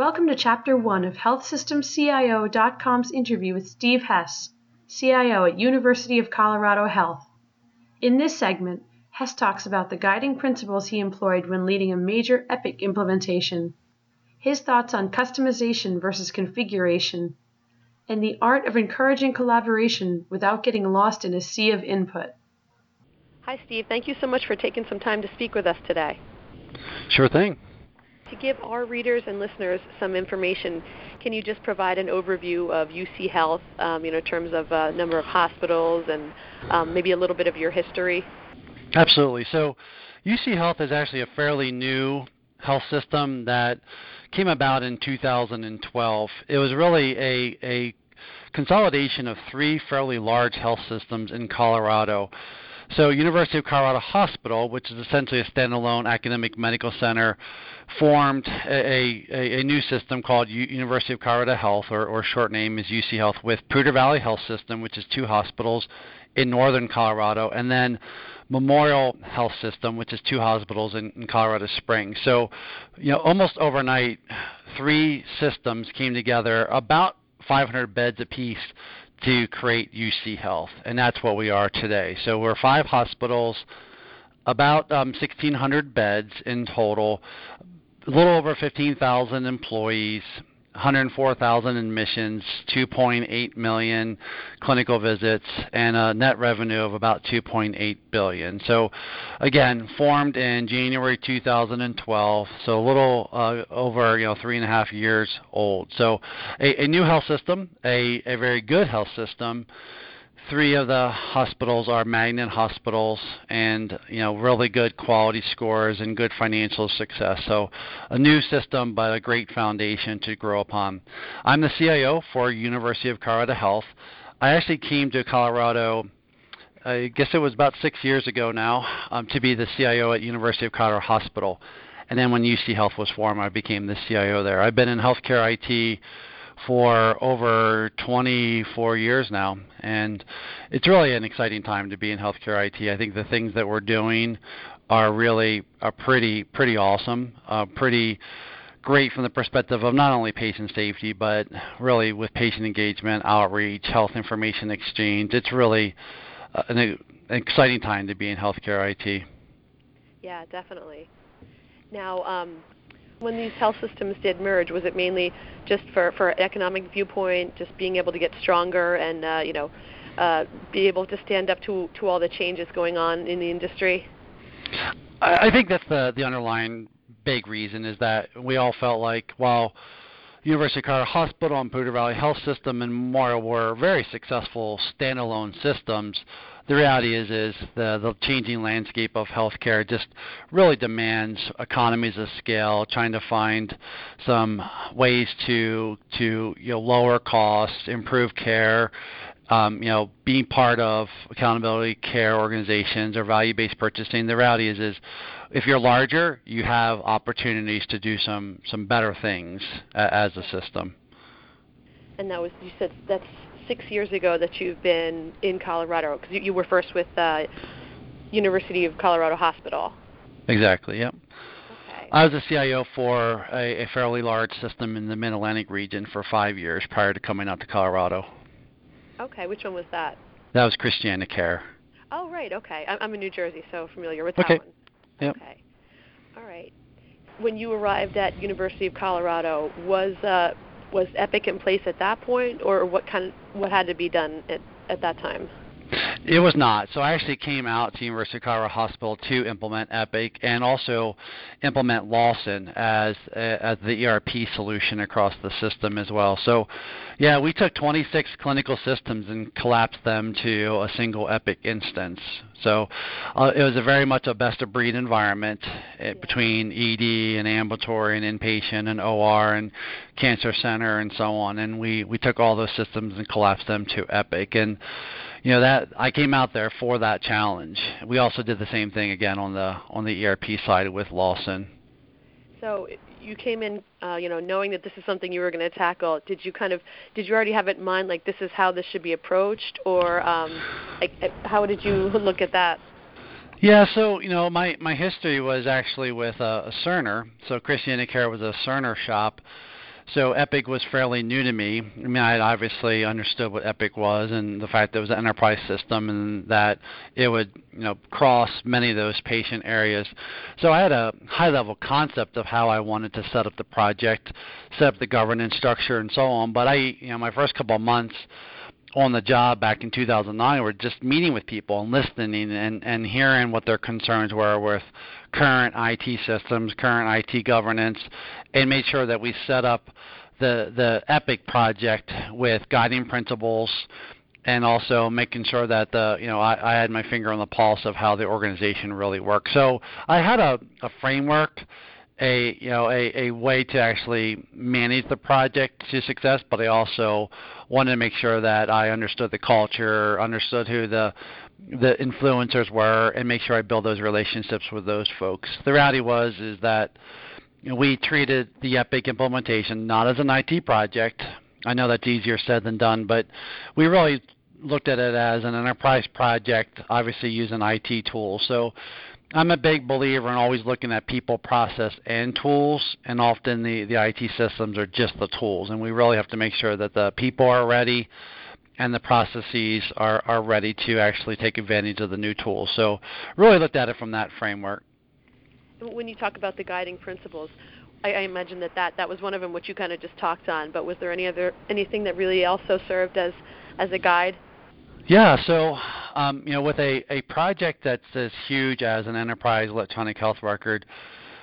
Welcome to Chapter 1 of HealthSystemCIO.com's interview with Steve Hess, CIO at University of Colorado Health. In this segment, Hess talks about the guiding principles he employed when leading a major Epic implementation, his thoughts on customization versus configuration, and the art of encouraging collaboration without getting lost in a sea of input. Hi, Steve. Thank you so much for taking some time to speak with us today. Sure thing. To give our readers and listeners some information, can you just provide an overview of UC Health, um, you know, in terms of uh, number of hospitals and um, maybe a little bit of your history? Absolutely. So, UC Health is actually a fairly new health system that came about in 2012. It was really a, a consolidation of three fairly large health systems in Colorado. So, University of Colorado Hospital, which is essentially a standalone academic medical center, formed a, a, a new system called U- University of Colorado Health, or, or short name is UC Health, with Poudre Valley Health System, which is two hospitals in northern Colorado, and then Memorial Health System, which is two hospitals in, in Colorado Springs. So, you know, almost overnight, three systems came together, about 500 beds apiece, to create UC Health, and that's what we are today. So we're five hospitals, about um, 1,600 beds in total, a little over 15,000 employees, 104,000 admissions, 2.8 million clinical visits, and a net revenue of about 2.8 billion. So, again, formed in January 2012, so a little uh, over you know three and a half years old. So, a, a new health system, a, a very good health system three of the hospitals are magnet hospitals and you know really good quality scores and good financial success. So a new system but a great foundation to grow upon. I'm the cio for university of colorado health. I actually came to colorado i guess it was about six years ago now um, to be the cio at university of colorado hospital. And then when uc health was formed i became the cio there. I've been in healthcare it for over 24 years now, and it's really an exciting time to be in healthcare IT. I think the things that we're doing are really are pretty pretty awesome, uh, pretty great from the perspective of not only patient safety, but really with patient engagement, outreach, health information exchange. It's really uh, an, an exciting time to be in healthcare IT. Yeah, definitely. Now, um, when these health systems did merge, was it mainly just for for an economic viewpoint, just being able to get stronger and uh, you know uh, be able to stand up to to all the changes going on in the industry? I, I think that's the the underlying big reason is that we all felt like while University of Colorado Hospital and Poudre Valley Health System and Memorial were very successful standalone systems the reality is is the the changing landscape of healthcare just really demands economies of scale, trying to find some ways to to you know lower costs, improve care, um, you know, being part of accountability care organizations or value-based purchasing. The reality is, is if you're larger, you have opportunities to do some some better things as a system. And that was you said that's six years ago that you've been in Colorado because you, you, were first with uh, University of Colorado Hospital. Exactly. Yep. Okay. I was a CIO for a, a fairly large system in the Mid Atlantic region for five years prior to coming out to Colorado. Okay. Which one was that? That was ChristianaCare. Oh right. Okay. I'm in New Jersey, so familiar with that one. Yep. Okay. All right. When you arrived at University of Colorado, was uh, was Epic in place at that point, or what kind of, what had to be done at, at that time? It was not. So I actually came out to University of Colorado Hospital to implement Epic and also implement Lawson as as the ERP solution across the system as well. So, yeah, we took 26 clinical systems and collapsed them to a single Epic instance. So uh, it was a very much a best of breed environment uh, between ED and ambulatory and inpatient and OR and cancer center and so on. And we we took all those systems and collapsed them to Epic and you know that I came out there for that challenge. We also did the same thing again on the on the ERP side with Lawson. So you came in, uh, you know, knowing that this is something you were going to tackle. Did you kind of did you already have it in mind, like this is how this should be approached, or um, like, uh, how did you look at that? Yeah, so you know, my my history was actually with a, a Cerner. So ChristianaCare was a Cerner shop So Epic was fairly new to me. I mean, I obviously understood what Epic was and the fact that it was an enterprise system and that it would, you know, cross many of those patient areas. So I had a high-level concept of how I wanted to set up the project, set up the governance structure, and so on. But I, you know, my first couple of months on the job back in 2009 were just meeting with people and listening and, and hearing what their concerns were with current IT systems, current IT governance, and made sure that we set up the the Epic project with guiding principles and also making sure that the you know I, I had my finger on the pulse of how the organization really worked. So I had a, a framework a you know a, a way to actually manage the project to success, but I also wanted to make sure that I understood the culture, understood who the the influencers were, and make sure I build those relationships with those folks. The reality was is that we treated the Epic implementation not as an IT project. I know that's easier said than done, but we really looked at it as an enterprise project, obviously using IT tools. So I'm a big believer in always looking at people, process, and tools, and often the, the IT systems are just the tools, and we really have to make sure that the people are ready and the processes are, are ready to actually take advantage of the new tools. So really looked at it from that framework. When you talk about the guiding principles, I, I imagine that, that that was one of them, which you kind of just talked on. But was there any other anything that really also served as as a guide yeah, so um, you know, with a, a project that's as huge as an enterprise electronic health record,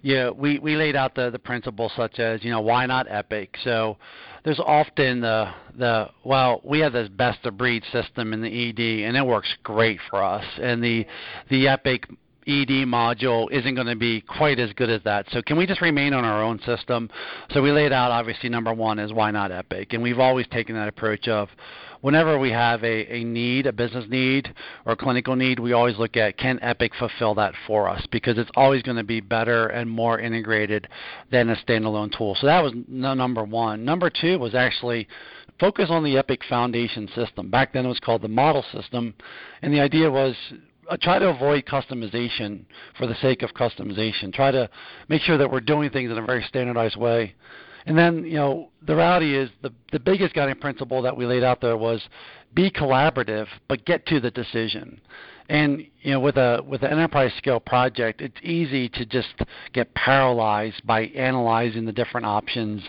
yeah, we, we laid out the, the principles such as, you know, why not Epic? So there's often the the well, we have this best of breed system in the ED and it works great for us. And the the Epic ED module isn't going to be quite as good as that. So can we just remain on our own system? So we laid out obviously number one is why not Epic, and we've always taken that approach of whenever we have a, a need, a business need or clinical need, we always look at can Epic fulfill that for us because it's always going to be better and more integrated than a standalone tool. So that was number one. Number two was actually focus on the Epic Foundation system. Back then it was called the model system, and the idea was uh, try to avoid customization for the sake of customization. Try to make sure that we're doing things in a very standardized way and then, you know, the reality is the the biggest guiding principle that we laid out there was be collaborative, but get to the decision. And you know, with a with an enterprise scale project, it's easy to just get paralyzed by analyzing the different options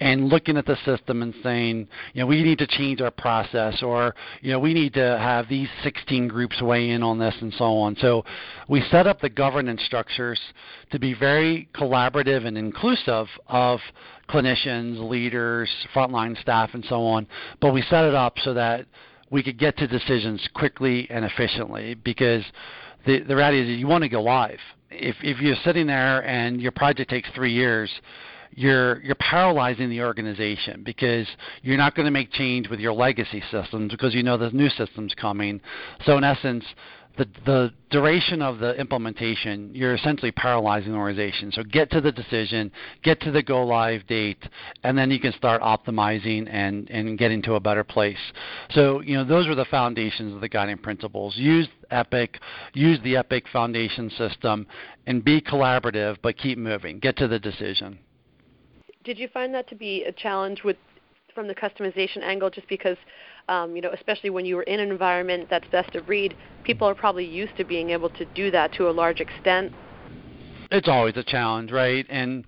and looking at the system and saying, you know, we need to change our process, or you know, we need to have these 16 groups weigh in on this, and so on. So we set up the governance structures to be very collaborative and inclusive of clinicians, leaders, frontline staff, and so on. But we set it up so that we could get to decisions quickly and efficiently because the, the reality is you want to go live. If, if you're sitting there and your project takes three years, you're you're paralyzing the organization because you're not going to make change with your legacy systems because you know there's new systems coming. So in essence, the, the duration of the implementation, you're essentially paralyzing the organization. So get to the decision, get to the go live date, and then you can start optimizing and, and getting to a better place. So, you know, those are the foundations of the guiding principles. Use Epic, use the Epic foundation system, and be collaborative, but keep moving. Get to the decision. Did you find that to be a challenge with from the customization angle just because um, you know, especially when you were in an environment that's best of breed, people are probably used to being able to do that to a large extent. It's always a challenge, right? And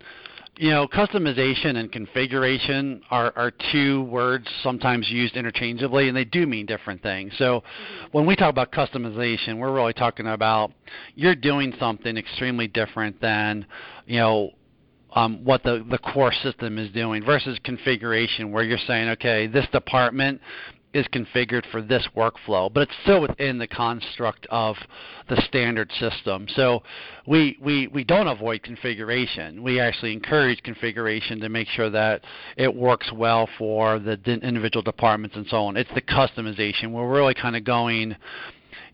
you know, customization and configuration are, are two words sometimes used interchangeably, and they do mean different things. So, mm-hmm. when we talk about customization, we're really talking about you're doing something extremely different than, you know, um, what the, the core system is doing versus configuration where you're saying, okay, this department is configured for this workflow, but it's still within the construct of the standard system. So we, we, we don't avoid configuration. We actually encourage configuration to make sure that it works well for the individual departments and so on. It's the customization. We're really kind of going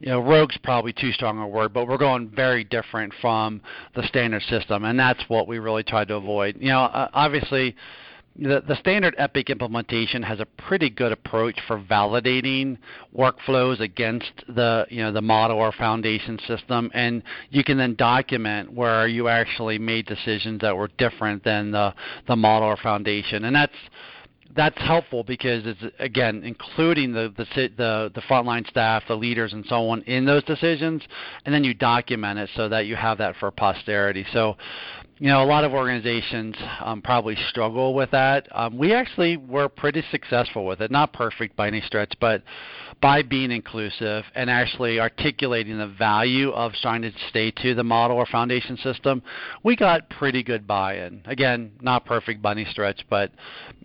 you know, rogue's probably too strong a word, but we're going very different from the standard system, and that's what we really tried to avoid. You know, uh, obviously, the, the standard Epic implementation has a pretty good approach for validating workflows against the you know the model or foundation system, and you can then document where you actually made decisions that were different than the the model or foundation, and that's that's helpful because it's again including the the the, the frontline staff, the leaders, and so on in those decisions, and then you document it so that you have that for posterity. So, you know, a lot of organizations um, probably struggle with that. Um, we actually were pretty successful with it, not perfect by any stretch, but by being inclusive and actually articulating the value of trying to stay to the model or foundation system, we got pretty good buy-in. Again, not perfect by any stretch, but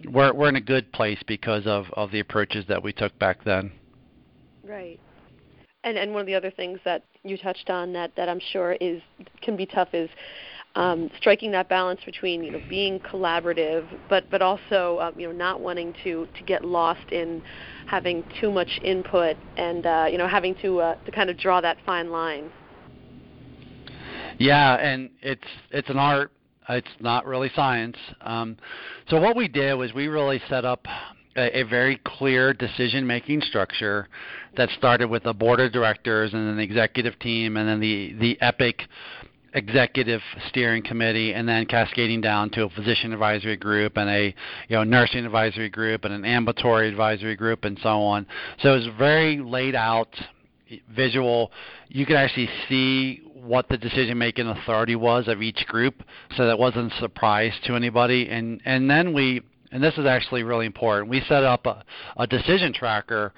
we're we're in a good place because of, of the approaches that we took back then. Right. And and one of the other things that you touched on that, that I'm sure is can be tough is um, striking that balance between you know being collaborative, but but also um, you know not wanting to to get lost in having too much input and uh, you know having to uh, to kind of draw that fine line. Yeah, and it's it's an art. It's not really science. Um, so what we did was we really set up a, a very clear decision-making structure that started with the board of directors and then the executive team and then the the Epic executive steering committee and then cascading down to a physician advisory group and a you know nursing advisory group and an ambulatory advisory group and so on. So it's very laid out visual. You could actually see what the decision making authority was of each group so that wasn't a surprise to anybody and and then we and this is actually really important. We set up a, a decision tracker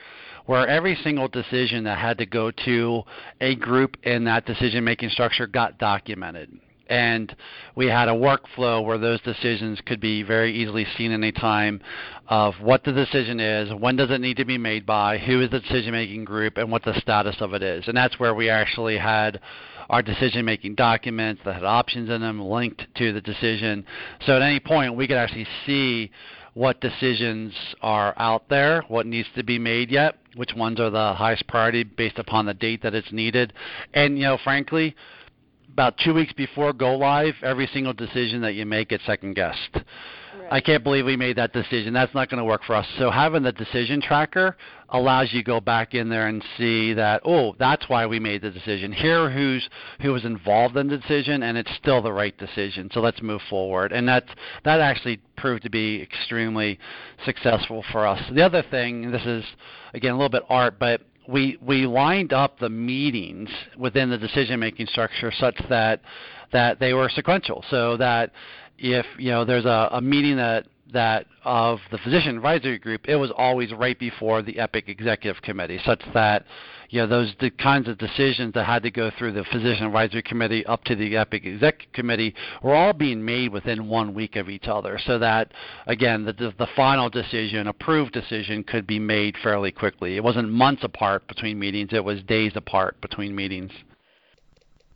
where every single decision that had to go to a group in that decision making structure got documented. And we had a workflow where those decisions could be very easily seen in a time of what the decision is, when does it need to be made by, who is the decision making group, and what the status of it is. And that's where we actually had our decision making documents that had options in them linked to the decision. So at any point, we could actually see what decisions are out there, what needs to be made yet, which ones are the highest priority based upon the date that it's needed. And, you know, frankly, about two weeks before go live, every single decision that you make gets second guessed. I can't believe we made that decision. That's not going to work for us. So having the decision tracker allows you to go back in there and see that oh, that's why we made the decision. Here who's who was involved in the decision and it's still the right decision. So let's move forward. And that that actually proved to be extremely successful for us. The other thing, this is again a little bit art, but we we lined up the meetings within the decision making structure such that that they were sequential so that if you know there's a, a meeting that that of the physician advisory group, it was always right before the EPIC executive committee, such that you know those the kinds of decisions that had to go through the physician advisory committee up to the EPIC executive committee were all being made within one week of each other, so that again the the, the final decision, approved decision, could be made fairly quickly. It wasn't months apart between meetings; it was days apart between meetings.